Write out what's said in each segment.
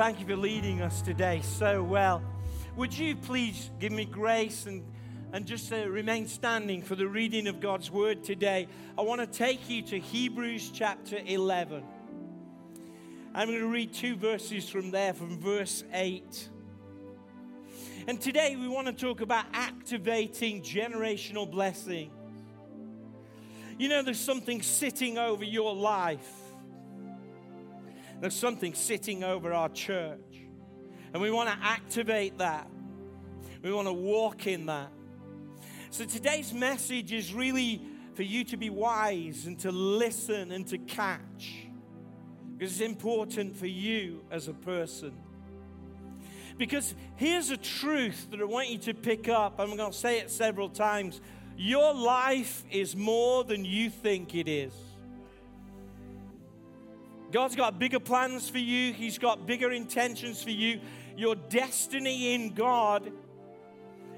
thank you for leading us today so well. Would you please give me grace and, and just uh, remain standing for the reading of God's word today? I want to take you to Hebrews chapter 11. I'm going to read two verses from there, from verse 8. And today we want to talk about activating generational blessing. You know, there's something sitting over your life, there's something sitting over our church. And we want to activate that, we want to walk in that. So today's message is really for you to be wise and to listen and to catch. Because it's important for you as a person. Because here's a truth that I want you to pick up. I'm going to say it several times. Your life is more than you think it is. God's got bigger plans for you, He's got bigger intentions for you. Your destiny in God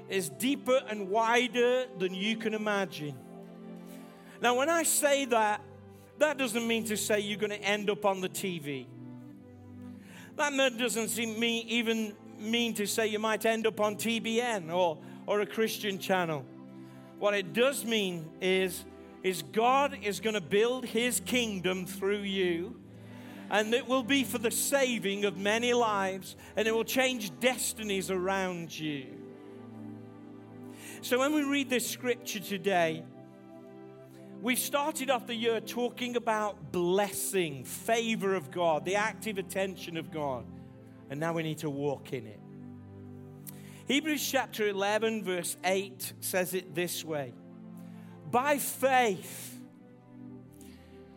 is deeper and wider than you can imagine. Now, when I say that, that doesn't mean to say you're going to end up on the TV. That doesn't even mean to say you might end up on TBN or, or a Christian channel. What it does mean is, is God is going to build his kingdom through you. And it will be for the saving of many lives, and it will change destinies around you. So, when we read this scripture today, We've started off the year talking about blessing, favor of God, the active attention of God, and now we need to walk in it. Hebrews chapter 11, verse 8 says it this way By faith,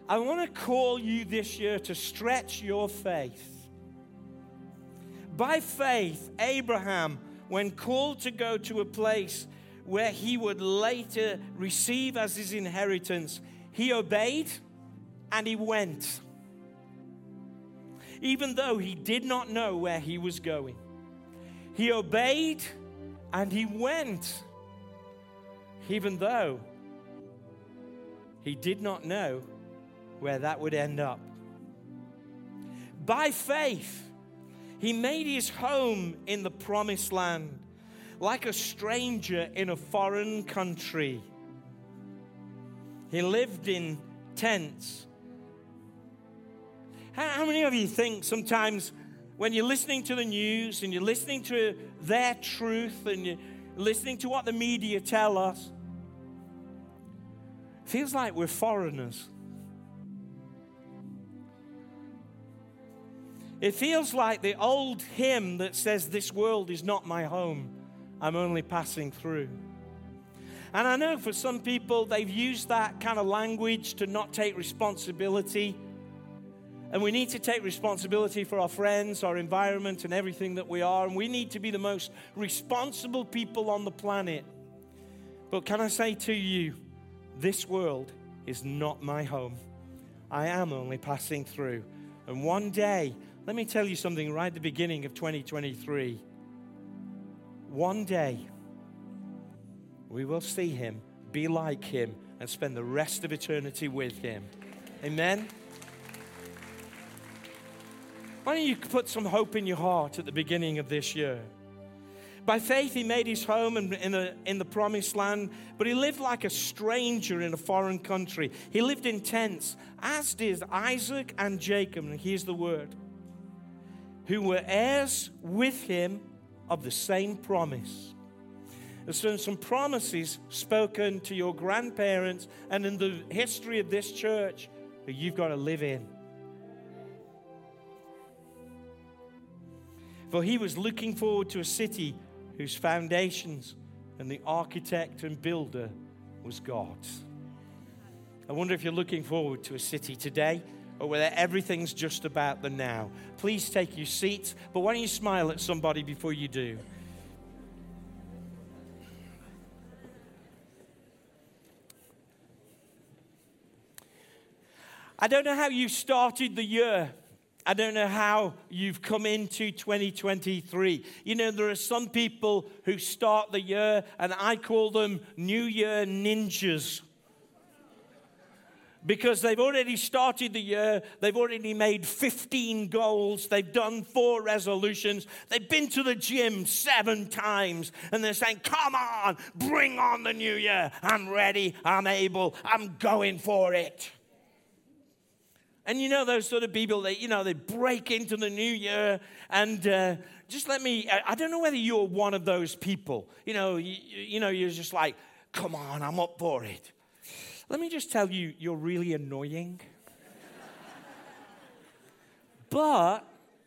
I want to call you this year to stretch your faith. By faith, Abraham, when called to go to a place where he would later receive as his inheritance, he obeyed and he went. Even though he did not know where he was going, he obeyed and he went. Even though he did not know where that would end up. By faith, he made his home in the promised land like a stranger in a foreign country. He lived in tents. How many of you think sometimes when you're listening to the news and you're listening to their truth and you're listening to what the media tell us, feels like we're foreigners? It feels like the old hymn that says, This world is not my home. I'm only passing through. And I know for some people, they've used that kind of language to not take responsibility. And we need to take responsibility for our friends, our environment, and everything that we are. And we need to be the most responsible people on the planet. But can I say to you, this world is not my home. I am only passing through. And one day, let me tell you something right at the beginning of 2023 one day we will see him, be like him, and spend the rest of eternity with him. Amen? Why don't you put some hope in your heart at the beginning of this year? By faith, he made his home in, in, a, in, the promised land, but he lived like a stranger in a foreign country. He lived in tents, as did Isaac and Jacob, and here's the word, who were heirs with him of the same promise. There's been some promises spoken to your grandparents and in the history of this church that you've got to live in. For he was looking forward to a city whose foundations and the architect and builder was God. I wonder if you're looking forward to a city today or whether everything's just about the now. Please take your seats, but why don't you smile at somebody before you do? I don't know how you started the year. I don't know how you've come into 2023. You know, there are some people who start the year, and I call them New Year ninjas because they've already started the year. They've already made 15 goals. They've done four resolutions. They've been to the gym seven times. And they're saying, Come on, bring on the new year. I'm ready. I'm able. I'm going for it. And you know those sort of people that, you know, they break into the new year. And uh, just let me, I don't know whether you're one of those people. You know, you, you know, you're just like, come on, I'm up for it. Let me just tell you, you're really annoying. but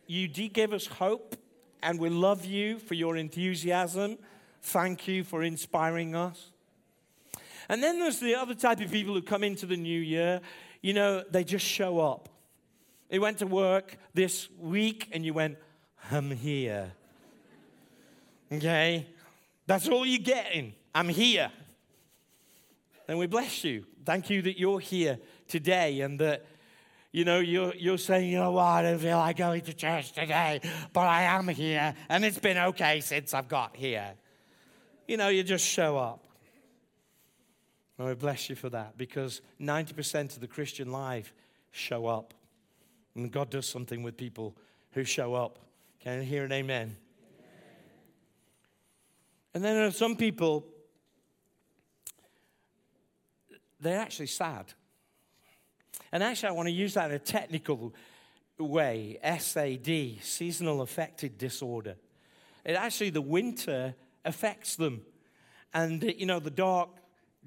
you did give us hope, and we love you for your enthusiasm. Thank you for inspiring us. And then there's the other type of people who come into the new year, you know, they just show up. They went to work this week, and you went, I'm here. Okay? That's all you're getting. I'm here. Then we bless you. Thank you that you're here today and that, you know, you're, you're saying, you know what, I don't feel like going to church today, but I am here and it's been okay since I've got here. You know, you just show up. And we bless you for that because 90% of the Christian life show up. And God does something with people who show up. Can I hear an amen? amen? And then there are some people they're actually sad. And actually, I want to use that in a technical way SAD, seasonal affective disorder. It actually, the winter affects them. And, you know, the dark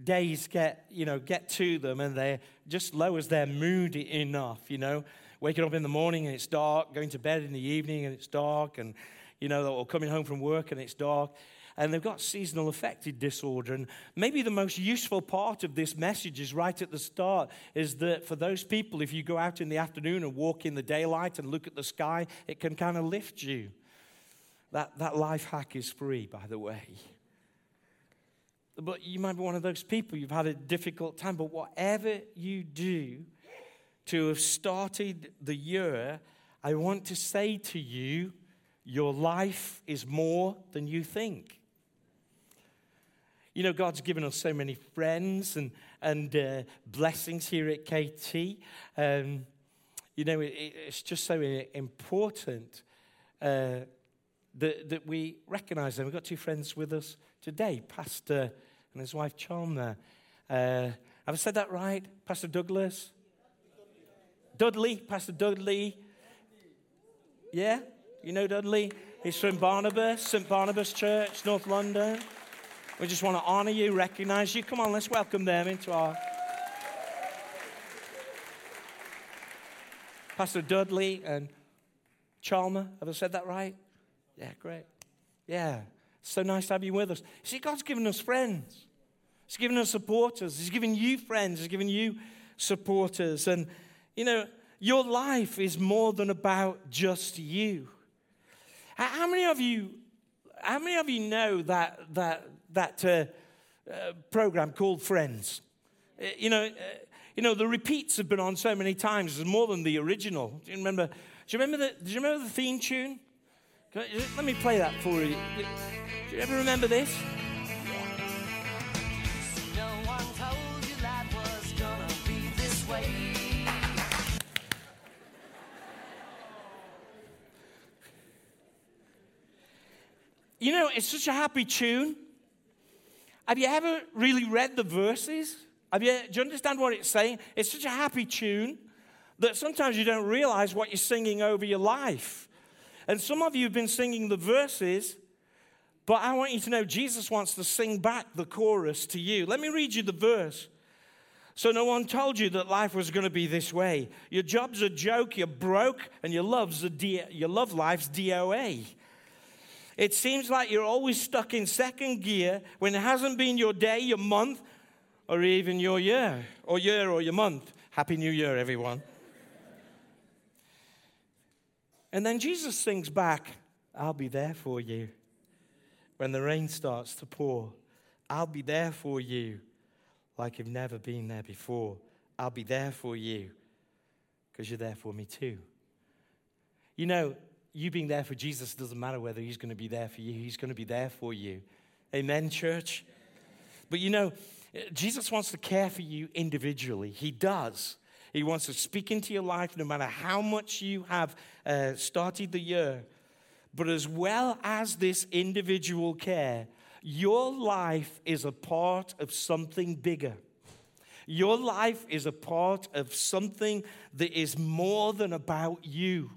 days get, you know, get to them and they just lowers their mood enough, you know. Waking up in the morning and it's dark, going to bed in the evening and it's dark, and, you know, or coming home from work and it's dark and they've got seasonal affective disorder. And maybe the most useful part of this message is right at the start is that for those people, if you go out in the afternoon and walk in the daylight and look at the sky, it can kind of lift you. That, that life hack is free, by the way. But you might be one of those people, you've had a difficult time, but whatever you do to have started the year, I want to say to you, your life is more than you think. You know, God's given us so many friends and, and uh, blessings here at KT. Um, you know, it, it's just so important uh, that, that we recognize them. We've got two friends with us today, Pastor and his wife Chalmer. Uh, have I said that right? Pastor Douglas? Dudley, Pastor Dudley. Yeah? You know Dudley? He's from Barnabas, St. Barnabas Church, North London. We just want to honor you, recognize you. Come on, let's welcome them into our. Pastor Dudley and Chalmer. Have I said that right? Yeah, great. Yeah, so nice to have you with us. See, God's given us friends. He's given us supporters. He's given you friends. He's given you supporters. And, you know, your life is more than about just you. How many of you, how many of you know that, that that uh, uh, program called Friends. Uh, you know, uh, you know, the repeats have been on so many times. It's more than the original. Do you remember? Do you remember the? Do you remember the theme tune? let me play that for you. Do you ever remember this? You know, it's such a happy tune. Have you ever really read the verses? Have you, do you understand what it's saying? It's such a happy tune that sometimes you don't realize what you're singing over your life. And some of you have been singing the verses, but I want you to know Jesus wants to sing back the chorus to you. Let me read you the verse. So, no one told you that life was going to be this way. Your job's a joke, you're broke, and your, love's a D- your love life's DOA. It seems like you're always stuck in second gear when it hasn't been your day, your month, or even your year, or year or your month. Happy New Year, everyone. And then Jesus sings back, I'll be there for you. When the rain starts to pour, I'll be there for you like you've never been there before. I'll be there for you because you're there for me too. You know, you being there for Jesus doesn't matter whether he's going to be there for you, he's going to be there for you. Amen, church? But you know, Jesus wants to care for you individually. He does. He wants to speak into your life no matter how much you have uh, started the year. But as well as this individual care, your life is a part of something bigger. Your life is a part of something that is more than about you.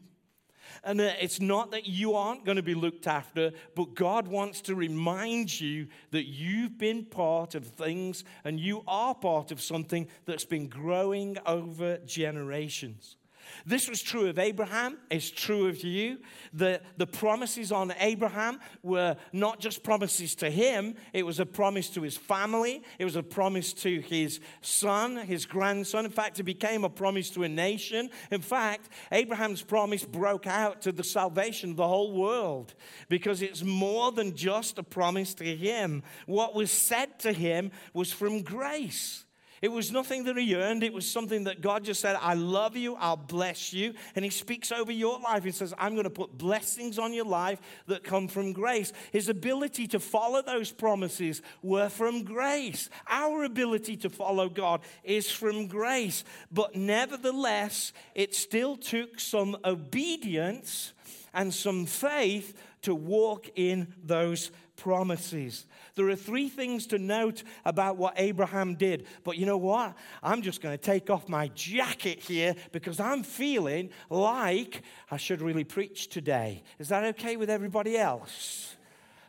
And uh, it's not that you aren't going to be looked after, but God wants to remind you that you've been part of things and you are part of something that's been growing over generations. This was true of Abraham, it's true of you. The, the promises on Abraham were not just promises to him, it was a promise to his family, it was a promise to his son, his grandson. In fact, it became a promise to a nation. In fact, Abraham's promise broke out to the salvation of the whole world because it's more than just a promise to him. What was said to him was from grace. It was nothing that he earned. It was something that God just said, I love you, I'll bless you. And he speaks over your life. He says, I'm going to put blessings on your life that come from grace. His ability to follow those promises were from grace. Our ability to follow God is from grace. But nevertheless, it still took some obedience and some faith to walk in those promises. There are three things to note about what Abraham did. But you know what? I'm just going to take off my jacket here because I'm feeling like I should really preach today. Is that okay with everybody else?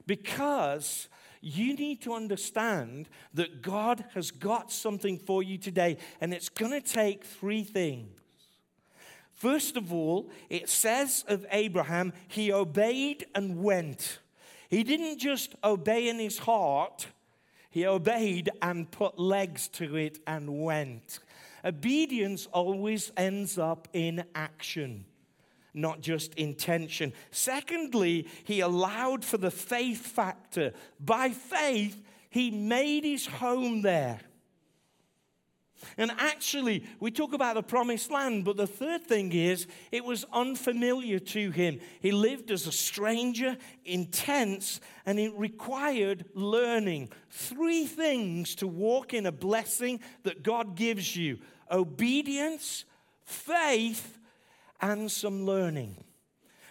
Because you need to understand that God has got something for you today, and it's going to take three things. First of all, it says of Abraham, he obeyed and went. He didn't just obey in his heart, he obeyed and put legs to it and went. Obedience always ends up in action, not just intention. Secondly, he allowed for the faith factor. By faith, he made his home there. And actually, we talk about the promised land, but the third thing is it was unfamiliar to him. He lived as a stranger, intense, and it required learning. Three things to walk in a blessing that God gives you obedience, faith, and some learning.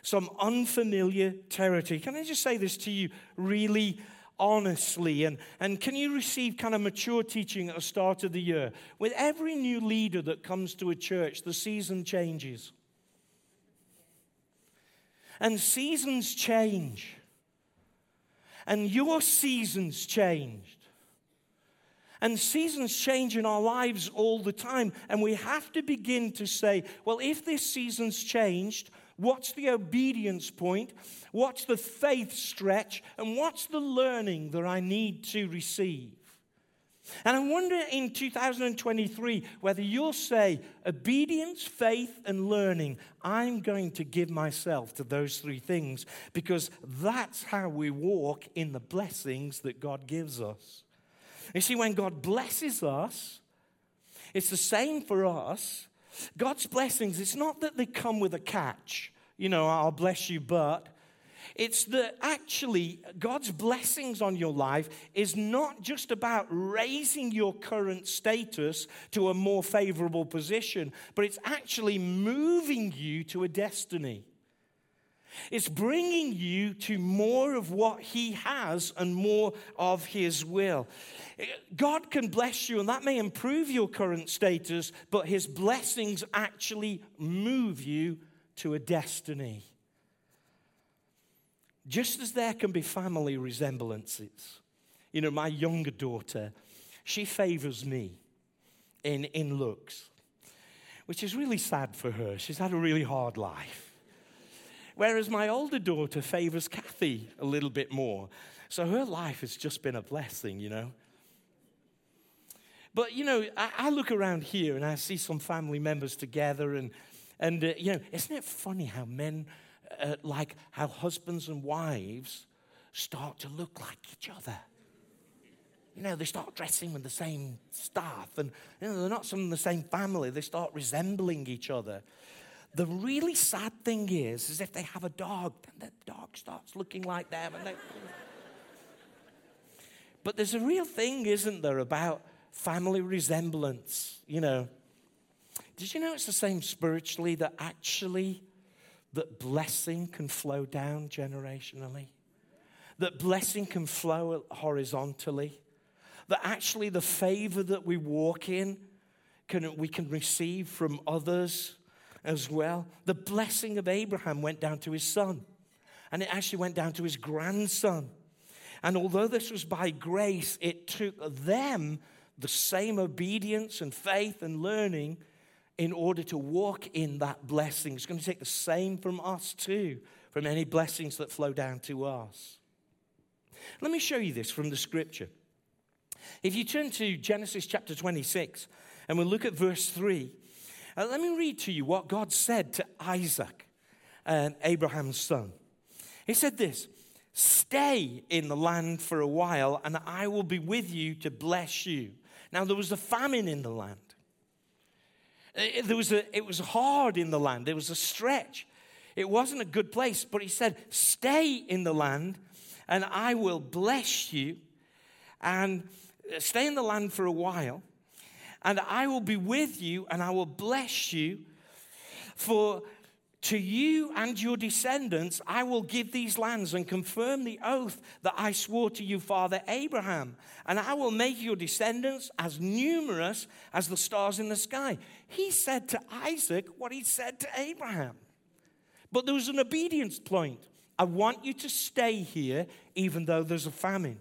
Some unfamiliar territory. Can I just say this to you really honestly? And, and can you receive kind of mature teaching at the start of the year? With every new leader that comes to a church, the season changes. And seasons change. And your seasons changed. And seasons change in our lives all the time. And we have to begin to say, well, if this season's changed, What's the obedience point? What's the faith stretch? And what's the learning that I need to receive? And I wonder in 2023 whether you'll say, obedience, faith, and learning, I'm going to give myself to those three things because that's how we walk in the blessings that God gives us. You see, when God blesses us, it's the same for us God's blessings, it's not that they come with a catch, you know, I'll bless you, but. It's that actually God's blessings on your life is not just about raising your current status to a more favorable position, but it's actually moving you to a destiny. It's bringing you to more of what He has and more of His will. God can bless you, and that may improve your current status, but His blessings actually move you to a destiny. Just as there can be family resemblances. You know, my younger daughter, she favors me in, in looks, which is really sad for her. She's had a really hard life. Whereas my older daughter favors Kathy a little bit more. So her life has just been a blessing, you know. But, you know, I, I look around here and I see some family members together, and, and uh, you know, isn't it funny how men, uh, like how husbands and wives, start to look like each other? You know, they start dressing with the same stuff, and you know, they're not from the same family. They start resembling each other. The really sad thing is, is if they have a dog, then the dog starts looking like them. They, But there's a real thing, isn't there, about family resemblance? You know, did you know it's the same spiritually that actually that blessing can flow down generationally? That blessing can flow horizontally? That actually the favor that we walk in can, we can receive from others as well. The blessing of Abraham went down to his son, and it actually went down to his grandson. And although this was by grace, it took them the same obedience and faith and learning in order to walk in that blessing. It's going to take the same from us too, from any blessings that flow down to us. Let me show you this from the scripture. If you turn to Genesis chapter 26 and we'll look at verse 3, uh, let me read to you what God said to Isaac, Abraham's son. He said this Stay in the land for a while, and I will be with you to bless you. Now, there was a famine in the land. It, uh, there was a, it was hard in the land, there was a stretch. It wasn't a good place, but he said, Stay in the land, and I will bless you. And stay in the land for a while and I will be with you and I will bless you. For to you and your descendants I will give these lands and confirm the oath that I swore to you, father Abraham. And I will make your descendants as numerous as the stars in the sky. He said to Isaac what he said to Abraham. But there was an obedience point. I want you to stay here even though there's a famine.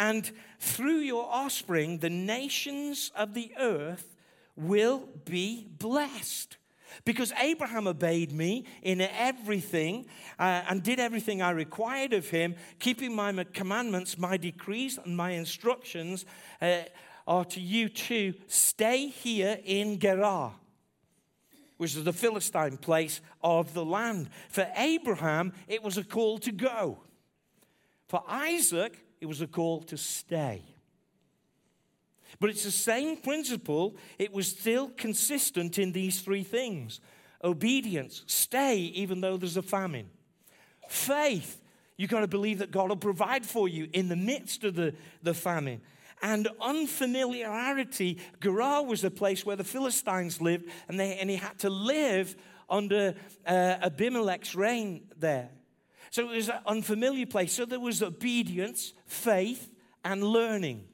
And through your offspring, the nations of the earth will be blessed. Because Abraham obeyed me in everything uh, and did everything I required of him, keeping my commandments, my decrees, and my instructions uh, are to you too. Stay here in Gerar, which is the Philistine place of the land. For Abraham, it was a call to go. For Isaac, it was a call to stay. But it's the same principle, it was still consistent in these three things obedience, stay even though there's a famine, faith, you've got to believe that God will provide for you in the midst of the, the famine. And unfamiliarity, Gerar was the place where the Philistines lived, and, they, and he had to live under uh, Abimelech's reign there. So it was an unfamiliar place. So there was obedience, faith, and learning.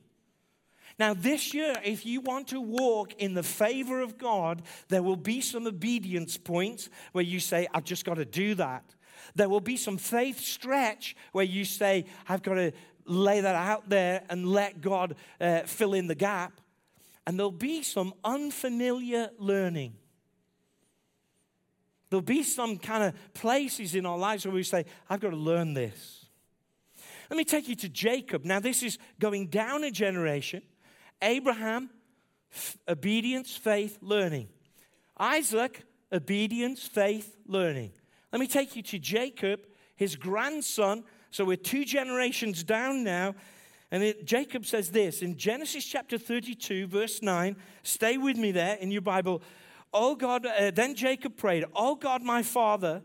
Now, this year, if you want to walk in the favor of God, there will be some obedience points where you say, I've just got to do that. There will be some faith stretch where you say, I've got to lay that out there and let God uh, fill in the gap. And there'll be some unfamiliar learning. There'll be some kind of places in our lives where we say, I've got to learn this. Let me take you to Jacob. Now, this is going down a generation. Abraham, f- obedience, faith, learning. Isaac, obedience, faith, learning. Let me take you to Jacob, his grandson. So we're two generations down now. And it, Jacob says this in Genesis chapter 32, verse 9. Stay with me there in your Bible. Oh God, uh, then Jacob prayed, Oh God, my father,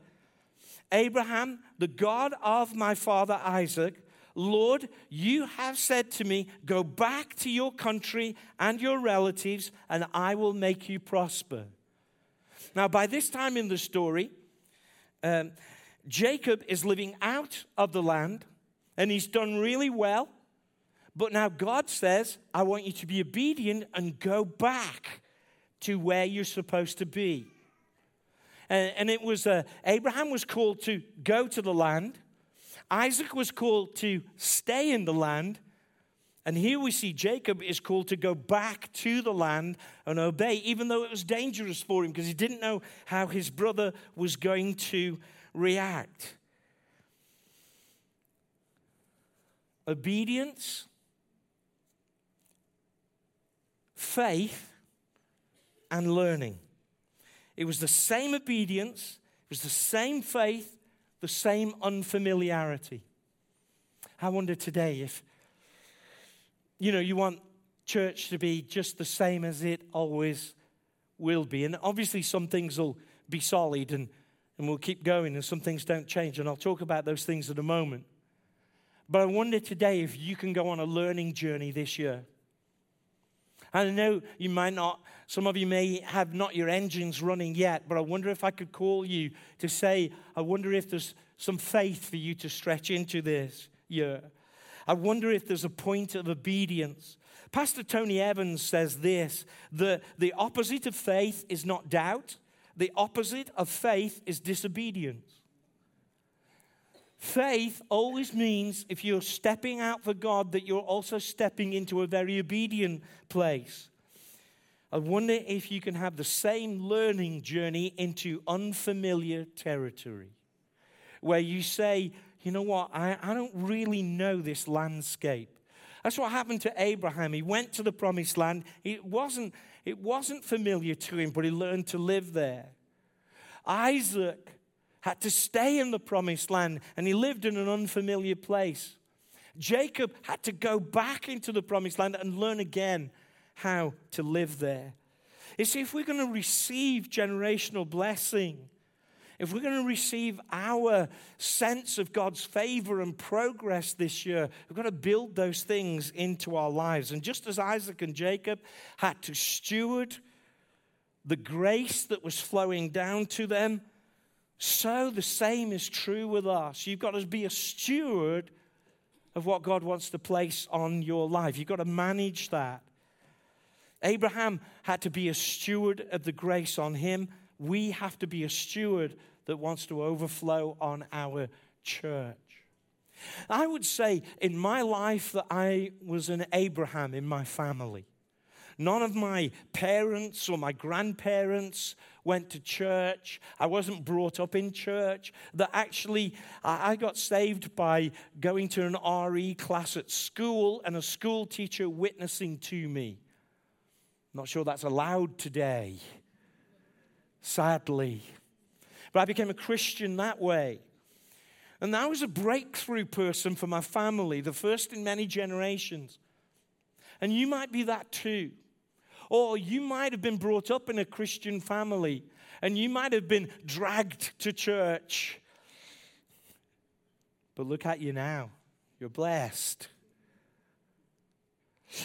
Abraham, the God of my father Isaac, Lord, you have said to me, Go back to your country and your relatives, and I will make you prosper. Now, by this time in the story, um, Jacob is living out of the land, and he's done really well. But now God says, I want you to be obedient and go back to where you're supposed to be. And, and it was uh, Abraham was called to go to the land, Isaac was called to stay in the land. And here we see Jacob is called to go back to the land and obey, even though it was dangerous for him because he didn't know how his brother was going to react. Obedience, faith, and learning. It was the same obedience, it was the same faith, the same unfamiliarity. I wonder today if, you know, you want church to be just the same as it always will be. And obviously, some things will be solid and, and we'll keep going, and some things don't change. And I'll talk about those things in a moment. But I wonder today if you can go on a learning journey this year. I know you might not, some of you may have not your engines running yet, but I wonder if I could call you to say, I wonder if there's some faith for you to stretch into this year. I wonder if there's a point of obedience. Pastor Tony Evans says this the, the opposite of faith is not doubt, the opposite of faith is disobedience. Faith always means if you're stepping out for God, that you're also stepping into a very obedient place. I wonder if you can have the same learning journey into unfamiliar territory where you say, you know what, I, I don't really know this landscape. That's what happened to Abraham. He went to the promised land. It wasn't, it wasn't familiar to him, but he learned to live there. Isaac had to stay in the promised land and he lived in an unfamiliar place. Jacob had to go back into the promised land and learn again how to live there. You see, if we're going to receive generational blessing, if we're going to receive our sense of God's favor and progress this year, we've got to build those things into our lives. And just as Isaac and Jacob had to steward the grace that was flowing down to them, so the same is true with us. You've got to be a steward of what God wants to place on your life. You've got to manage that. Abraham had to be a steward of the grace on him. We have to be a steward that wants to overflow on our church. I would say in my life that I was an Abraham in my family. None of my parents or my grandparents went to church. I wasn't brought up in church. That actually, I got saved by going to an RE class at school and a school teacher witnessing to me. Not sure that's allowed today, sadly. But I became a Christian that way. And I was a breakthrough person for my family, the first in many generations. And you might be that too. Or you might have been brought up in a Christian family and you might have been dragged to church. But look at you now. You're blessed.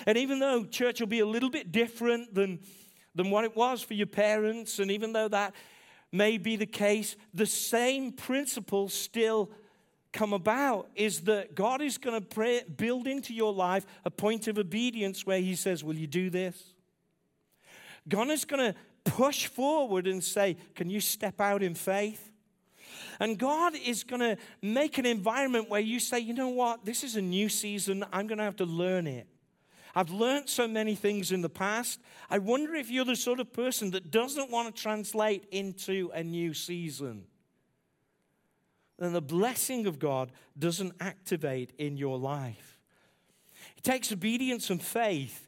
And even though church will be a little bit different than, than what it was for your parents, and even though that may be the case, the same principles still come about is that God is going to build into your life a point of obedience where He says, Will you do this? God is going to push forward and say, Can you step out in faith? And God is going to make an environment where you say, You know what? This is a new season. I'm going to have to learn it. I've learned so many things in the past. I wonder if you're the sort of person that doesn't want to translate into a new season. Then the blessing of God doesn't activate in your life. It takes obedience and faith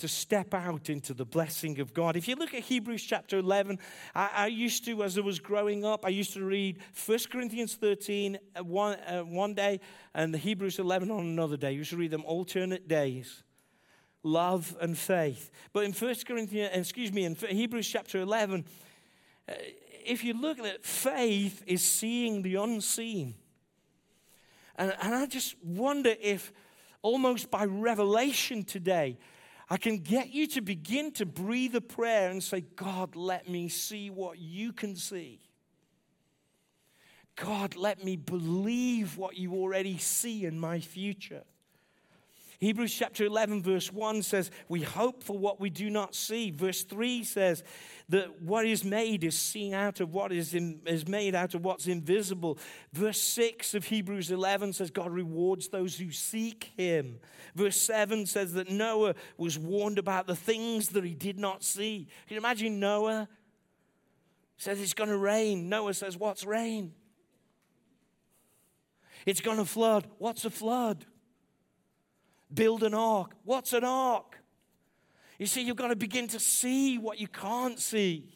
to step out into the blessing of God. If you look at Hebrews chapter 11, I, I used to, as I was growing up, I used to read 1 Corinthians 13 uh, one, uh, one day and Hebrews 11 on another day. I used to read them alternate days love and faith. But in 1 Corinthians, excuse me, in Hebrews chapter 11, uh, if you look at it, faith is seeing the unseen. And, and I just wonder if, almost by revelation today, I can get you to begin to breathe a prayer and say, God, let me see what you can see. God, let me believe what you already see in my future. Hebrews chapter 11, verse 1 says, We hope for what we do not see. Verse 3 says that what is made is seen out of what is, in, is made out of what's invisible. Verse 6 of Hebrews 11 says, God rewards those who seek him. Verse 7 says that Noah was warned about the things that he did not see. Can you imagine Noah? Says it's going to rain. Noah says, What's rain? It's going to flood. What's a flood? Build an ark. What's an ark? You see, you've got to begin to see what you can't see.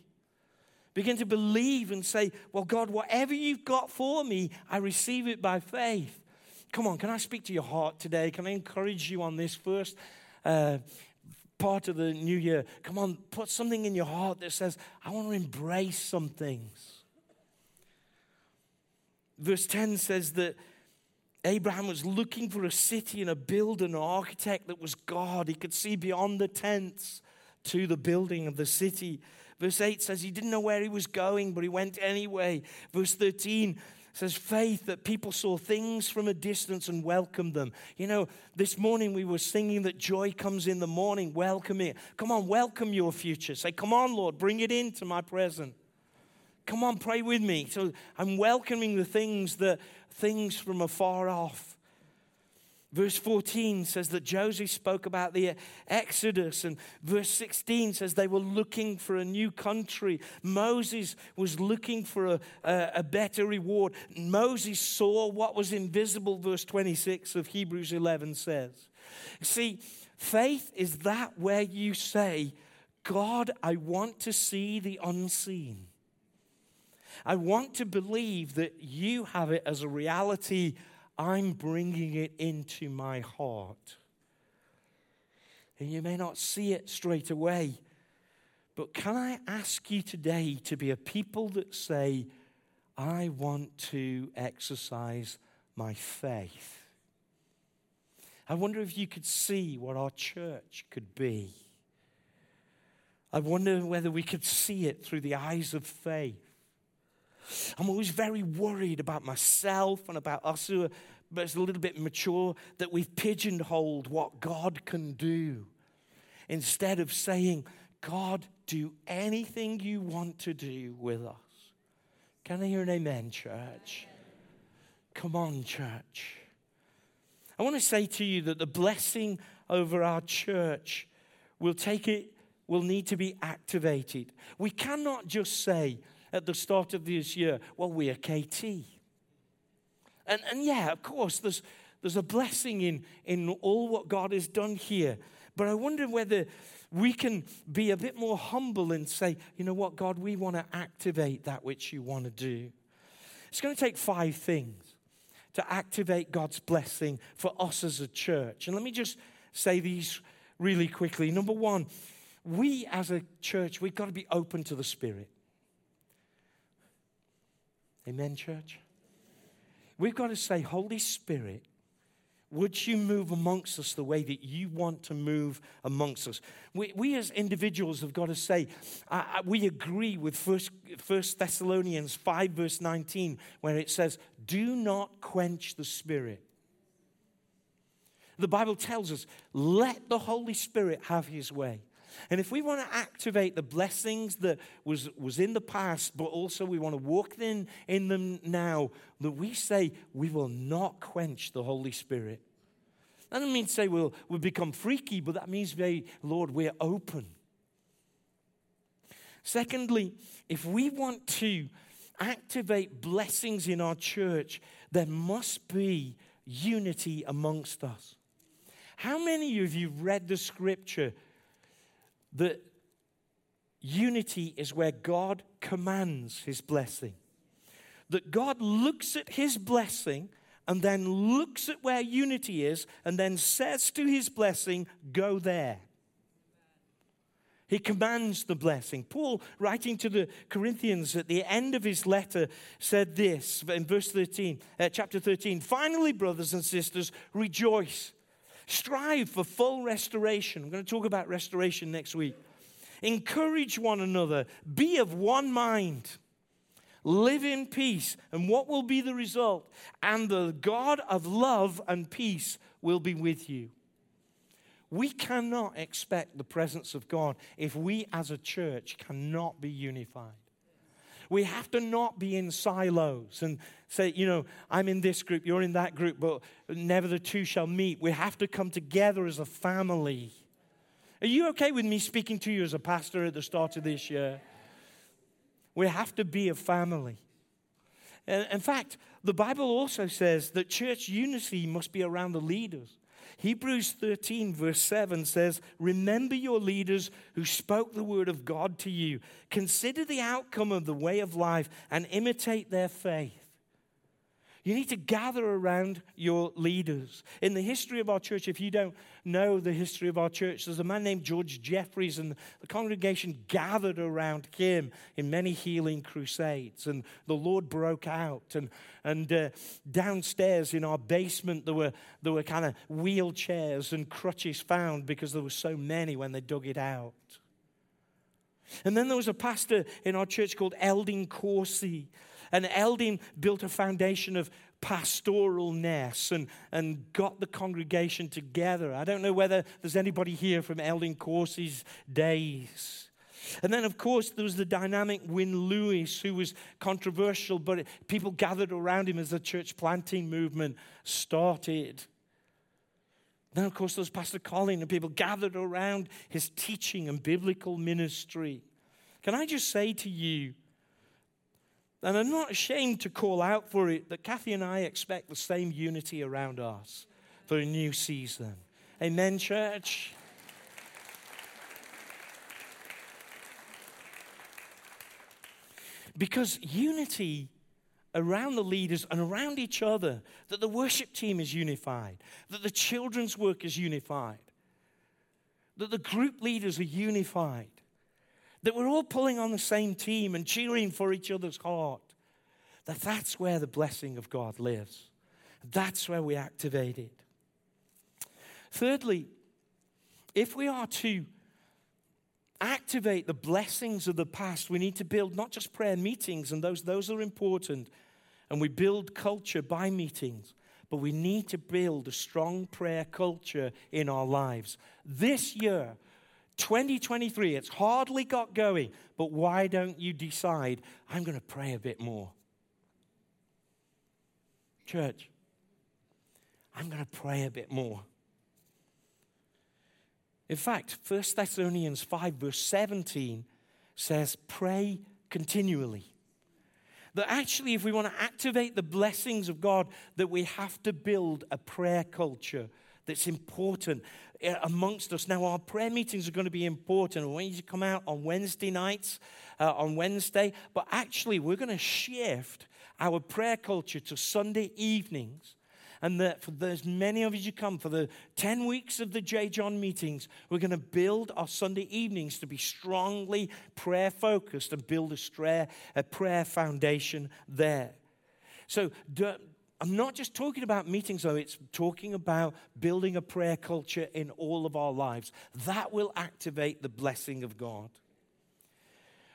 Begin to believe and say, Well, God, whatever you've got for me, I receive it by faith. Come on, can I speak to your heart today? Can I encourage you on this first uh, part of the new year? Come on, put something in your heart that says, I want to embrace some things. Verse 10 says that Abraham was looking for a city and a builder, an architect that was God. He could see beyond the tents to the building of the city. Verse 8 says he didn't know where he was going, but he went anyway. Verse 13 says faith that people saw things from a distance and welcomed them. You know, this morning we were singing that joy comes in the morning. Welcome it. Come on, welcome your future. Say, come on, Lord, bring it into my present. Come on, pray with me. So I'm welcoming the things that things from afar off. Verse 14 says that Joseph spoke about the Exodus, and verse 16 says they were looking for a new country. Moses was looking for a, a, a, better reward. Moses saw what was invisible, verse 26 of Hebrews 11 says. See, faith is that where you say, God, I want to see the unseen. I want to believe that you have it as a reality. I'm bringing it into my heart. And you may not see it straight away, but can I ask you today to be a people that say, I want to exercise my faith? I wonder if you could see what our church could be. I wonder whether we could see it through the eyes of faith. I'm always very worried about myself and about us who are a little bit mature that we've pigeonholed what God can do instead of saying, God, do anything you want to do with us. Can I hear an amen, church? Come on, church. I want to say to you that the blessing over our church will take it, will need to be activated. We cannot just say, at the start of this year? Well, we're KT. And, and yeah, of course, there's, there's a blessing in, in all what God has done here. But I wonder whether we can be a bit more humble and say, you know what, God, we want to activate that which you want to do. It's going to take five things to activate God's blessing for us as a church. And let me just say these really quickly. Number one, we as a church, we've got to be open to the Spirit. Amen, church? We've got to say, Holy Spirit, would you move amongst us the way that you want to move amongst us? We, we as individuals have got to say, uh, we agree with First, Thessalonians 5, verse 19, where it says, Do not quench the Spirit. The Bible tells us, let the Holy Spirit have his way. And if we want to activate the blessings that was, was in the past, but also we want to walk in, in them now, that we say we will not quench the Holy Spirit. That doesn't mean to say we'll, we'll become freaky, but that means, very, Lord, we're open. Secondly, if we want to activate blessings in our church, there must be unity amongst us. How many of you read the scripture that unity is where God commands his blessing. That God looks at his blessing and then looks at where unity is and then says to his blessing, Go there. He commands the blessing. Paul, writing to the Corinthians at the end of his letter, said this in verse 13, uh, chapter 13 Finally, brothers and sisters, rejoice Strive for full restoration. I'm going to talk about restoration next week. Encourage one another. Be of one mind. Live in peace. And what will be the result? And the God of love and peace will be with you. We cannot expect the presence of God if we as a church cannot be unified. We have to not be in silos and say, you know, I'm in this group, you're in that group, but never the two shall meet. We have to come together as a family. Are you okay with me speaking to you as a pastor at the start of this year? We have to be a family. In fact, the Bible also says that church unity must be around the leaders. Hebrews 13, verse 7 says, Remember your leaders who spoke the word of God to you. Consider the outcome of the way of life and imitate their faith. You need to gather around your leaders. In the history of our church, if you don't know the history of our church, there's a man named George Jeffreys, and the congregation gathered around him in many healing crusades. And the Lord broke out. And, and uh, downstairs in our basement, there were, there were kind of wheelchairs and crutches found because there were so many when they dug it out. And then there was a pastor in our church called Eldin Corsie. And Eldin built a foundation of pastoralness and, and got the congregation together. I don't know whether there's anybody here from Eldin Corsie's days. And then, of course, there was the dynamic Wynne Lewis, who was controversial, but people gathered around him as the church planting movement started. Then, of course, there was Pastor Colin, and people gathered around his teaching and biblical ministry. Can I just say to you, and I'm not ashamed to call out for it, that Kathy and I expect the same unity around us for a new season. Amen, church? Because unity around the leaders and around each other, that the worship team is unified, that the children's work is unified, that the group leaders are unified, that we're all pulling on the same team and cheering for each other's heart, that that's where the blessing of God lives. That's where we activate it. Thirdly, if we are to activate the blessings of the past, we need to build not just prayer meetings, and those, those are important, and we build culture by meetings, but we need to build a strong prayer culture in our lives. This year, 2023, it's hardly got going, but why don't you decide, I'm going to pray a bit more? Church, I'm going to pray a bit more. In fact, 1 Thessalonians 5, verse 17 says, Pray continually. That actually, if we want to activate the blessings of God, that we have to build a prayer culture that's important eh, amongst us. Now, our prayer meetings are going to be important. We you to come out on Wednesday nights, uh, on Wednesday, but actually, we're going to shift our prayer culture to Sunday evenings and that for as many of you who come for the 10 weeks of the J. John meetings, we're going to build our Sunday evenings to be strongly prayer focused and build a, a prayer foundation there. So, I'm not just talking about meetings, though, it's talking about building a prayer culture in all of our lives. That will activate the blessing of God.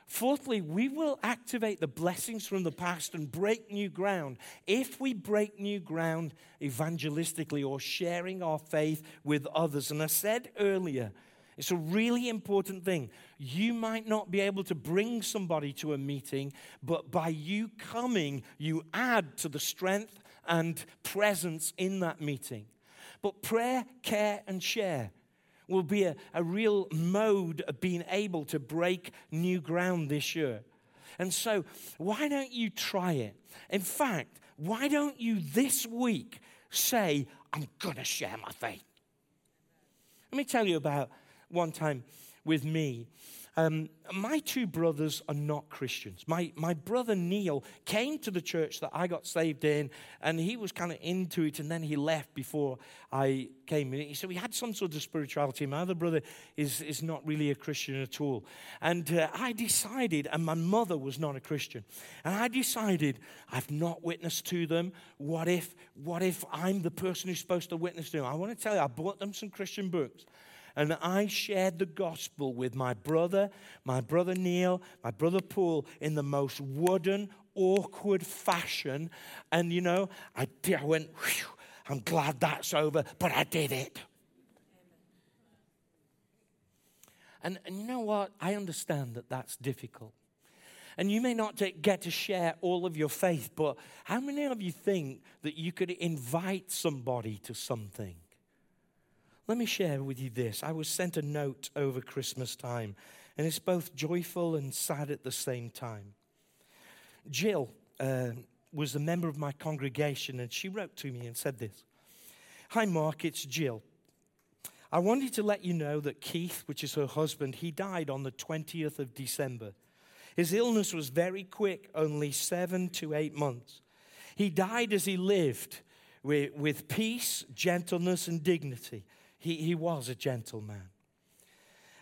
Fourthly, we will activate the blessings from the past and break new ground if we break new ground evangelistically or sharing our faith with others. And I said earlier, it's a really important thing. You might not be able to bring somebody to a meeting, but by you coming, you add to the strength and presence in that meeting. But prayer, care, and share will be a, a real mode of being able to break new ground this year. And so, why don't you try it? In fact, why don't you this week say, I'm going to share my faith? Let me tell you about one time with me. Um, my two brothers are not Christians. My, my brother Neil came to the church that I got saved in, and he was kind of into it, and then he left before I came in. So we had some sort of spirituality. My other brother is, is not really a Christian at all. And uh, I decided, and my mother was not a Christian, and I decided I've not witnessed to them. What if, what if I'm the person who's supposed to witness to them? I want to tell you, I bought them some Christian books and I shared the gospel with my brother, my brother Neil, my brother Paul in the most wooden, awkward fashion. And you know, I, I went, I'm glad that's over, but I did it. And, and you know what? I understand that that's difficult. And you may not get to share all of your faith, but how many of you think that you could invite somebody to something? Let me share with you this. I was sent a note over Christmas time, and it's both joyful and sad at the same time. Jill uh, was a member of my congregation, and she wrote to me and said this Hi, Mark, it's Jill. I wanted to let you know that Keith, which is her husband, he died on the 20th of December. His illness was very quick, only seven to eight months. He died as he lived with, with peace, gentleness, and dignity. He, he was a gentleman.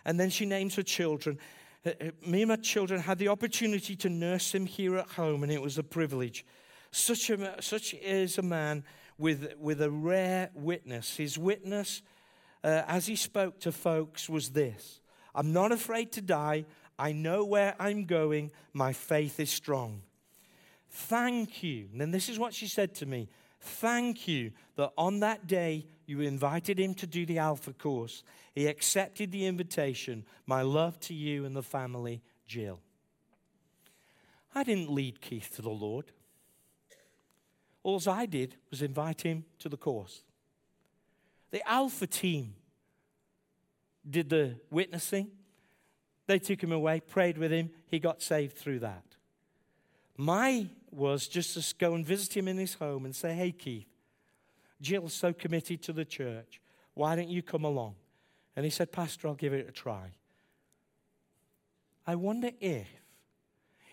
And then she names her children. Uh, uh, me and my children had the opportunity to nurse him here at home, and it was a privilege. Such, a, such is a man with, with a rare witness. His witness, uh, as he spoke to folks, was this I'm not afraid to die. I know where I'm going. My faith is strong. Thank you. And then this is what she said to me Thank you that on that day you invited him to do the Alpha course. He accepted the invitation. My love to you and the family, Jill. I didn't lead Keith to the Lord. All I did was invite him to the course. The Alpha team did the witnessing. They took him away, prayed with him. He got saved through that. My was just to go and visit him in his home and say, Hey, Keith, Jill's so committed to the church. Why don't you come along? And he said, Pastor, I'll give it a try. I wonder if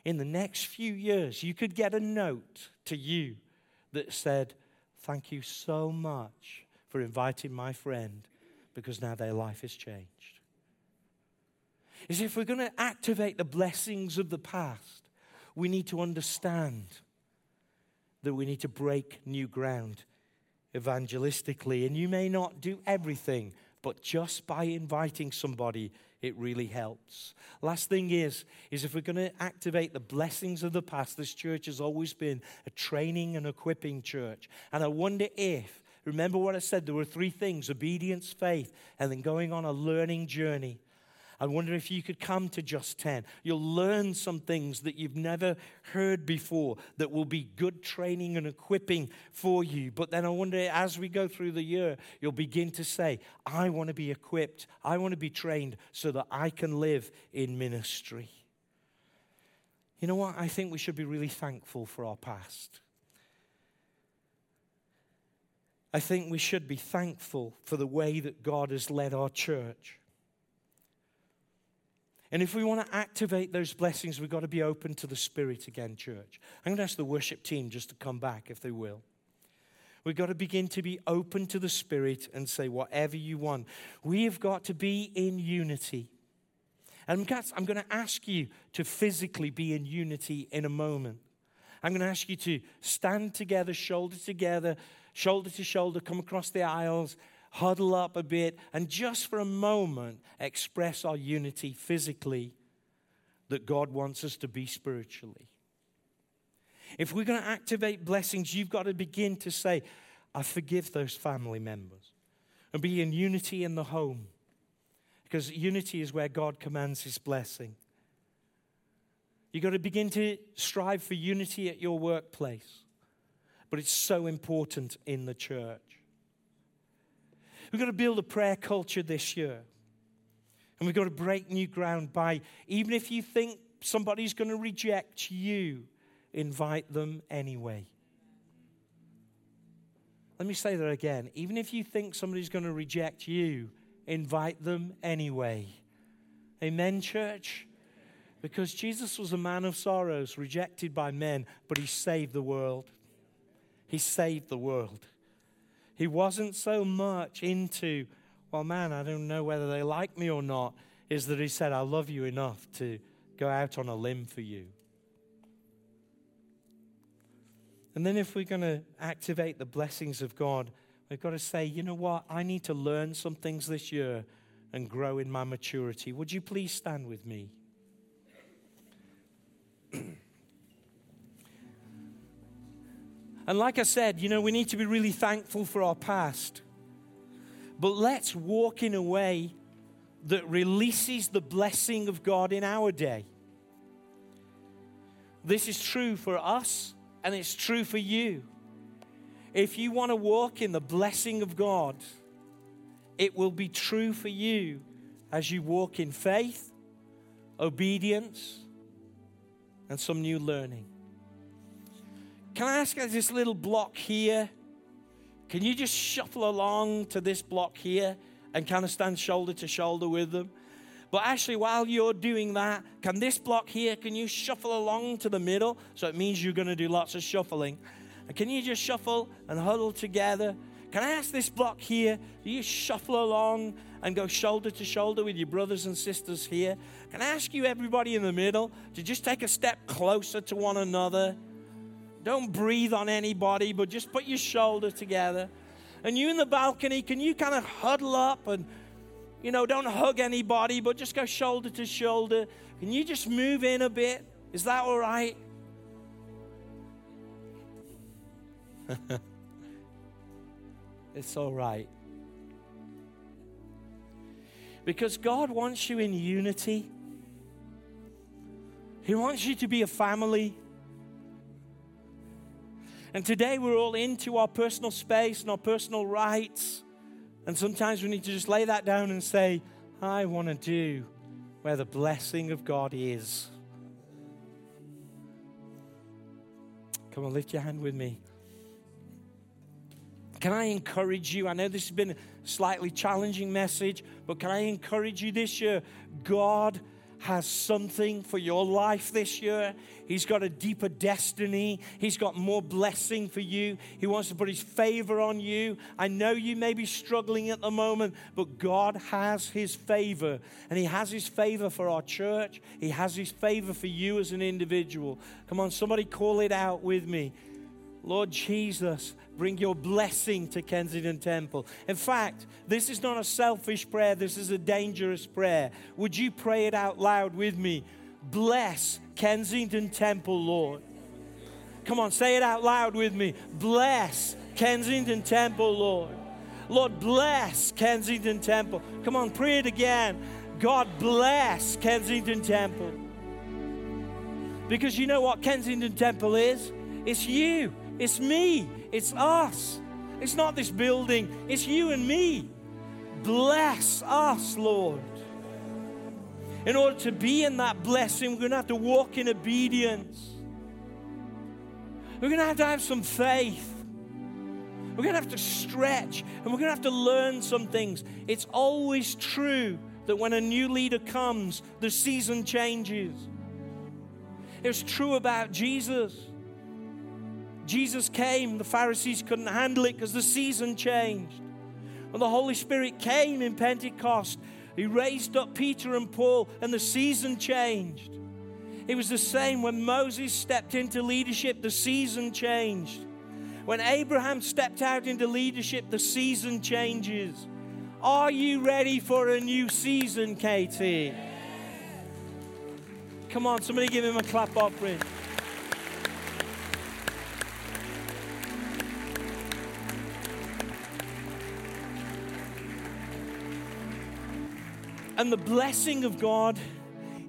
in the next few years you could get a note to you that said, Thank you so much for inviting my friend because now their life has changed. Is if we're going to activate the blessings of the past, we need to understand that we need to break new ground evangelistically. And you may not do everything, but just by inviting somebody, it really helps. Last thing is, is if we're going to activate the blessings of the past, this church has always been a training and equipping church. And I wonder if, remember what I said, there were three things obedience, faith, and then going on a learning journey. I wonder if you could come to Just 10. You'll learn some things that you've never heard before that will be good training and equipping for you. But then I wonder as we go through the year, you'll begin to say, I want to be equipped, I want to be trained so that I can live in ministry. You know what? I think we should be really thankful for our past. I think we should be thankful for the way that God has led our church. And if we want to activate those blessings, we've got to be open to the Spirit again, church. I'm going to ask the worship team just to come back if they will. We've got to begin to be open to the Spirit and say, whatever you want. We have got to be in unity. And I'm going to ask you to physically be in unity in a moment. I'm going to ask you to stand together, shoulder together, shoulder to shoulder, come across the aisles, huddle up a bit, and just for a moment express our unity physically that God wants us to be spiritually. If we're going to activate blessings, you've got to begin to say, I forgive those family members. And be in unity in the home. Because unity is where God commands his blessing. You've got to begin to strive for unity at your workplace. But it's so important in the church. We've got to build a prayer culture this year. And we've got to break new ground by, even if you think somebody's going to reject you, invite them anyway. Let me say that again. Even if you think somebody's going to reject you, invite them anyway. Amen, church? Because Jesus was a man of sorrows, rejected by men, but he saved the world. He saved the world. He wasn't so much into, well, man, I don't know whether they like me or not, is that he said, I love you enough to go out on a limb for you. And then, if we're going to activate the blessings of God, we've got to say, you know what? I need to learn some things this year and grow in my maturity. Would you please stand with me? And like I said, you know, we need to be really thankful for our past. But let's walk in a way that releases the blessing of God in our day. This is true for us and it's true for you. If you want to walk in the blessing of God, it will be true for you as you walk in faith, obedience, and some new learning. Can I ask this little block here? Can you just shuffle along to this block here and kind of stand shoulder to shoulder with them? But actually, while you're doing that, can this block here, can you shuffle along to the middle? So it means you're going to do lots of shuffling. And can you just shuffle and huddle together? Can I ask this block here? Do you shuffle along and go shoulder to shoulder with your brothers and sisters here? Can I ask you, everybody in the middle, to just take a step closer to one another? Don't breathe on anybody, but just put your shoulder together. And you in the balcony, can you kind of huddle up and, you know, don't hug anybody, but just go shoulder to shoulder? Can you just move in a bit? Is that all right? it's all right. Because God wants you in unity. He wants you to be a family. And today we're all into our personal space and our personal rights. And sometimes we need to just lay that down and say, I want to do where the blessing of God is. Come on, lift your hand with me. Can I encourage you? I know this has been a slightly challenging message, but can I encourage you this year? God has something for your life this year. He's got a deeper destiny. He's got more blessing for you. He wants to put His favor on you. I know you may be struggling at the moment, but God has His favor. And He has His favor for our church. He has His favor for you as an individual. Come on, somebody call it out with me. Lord Jesus, bring your blessing to Kensington Temple. In fact, this is not a selfish prayer, this is a dangerous prayer. Would you pray it out loud with me? Bless Kensington Temple, Lord. Come on, say it out loud with me. Bless Kensington Temple, Lord. Lord, bless Kensington Temple. Come on, pray it again. God bless Kensington Temple. Because you know what Kensington Temple is? It's you. It's me. It's us. It's not this building. It's you and me. Bless us, Lord. In order to be in that blessing, we're going to have to walk in obedience. We're going to have to have some faith. We're going to have to stretch and we're going to have to learn some things. It's always true that when a new leader comes, the season changes. It's true about Jesus. Jesus came, the Pharisees couldn't handle it because the season changed. When the Holy Spirit came in Pentecost, He raised up Peter and Paul, and the season changed. It was the same when Moses stepped into leadership, the season changed. When Abraham stepped out into leadership, the season changes. Are you ready for a new season, KT? Come on, somebody give him a clap offering. And the blessing of God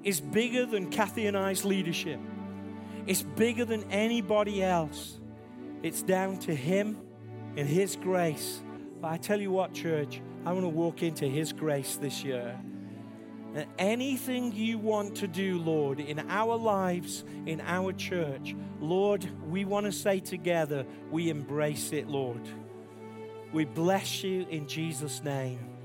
is bigger than Kathy and I's leadership. It's bigger than anybody else. It's down to Him and His grace. But I tell you what, church, I want to walk into His grace this year. And anything you want to do, Lord, in our lives, in our church, Lord, we want to say together, we embrace it, Lord. We bless you in Jesus' name.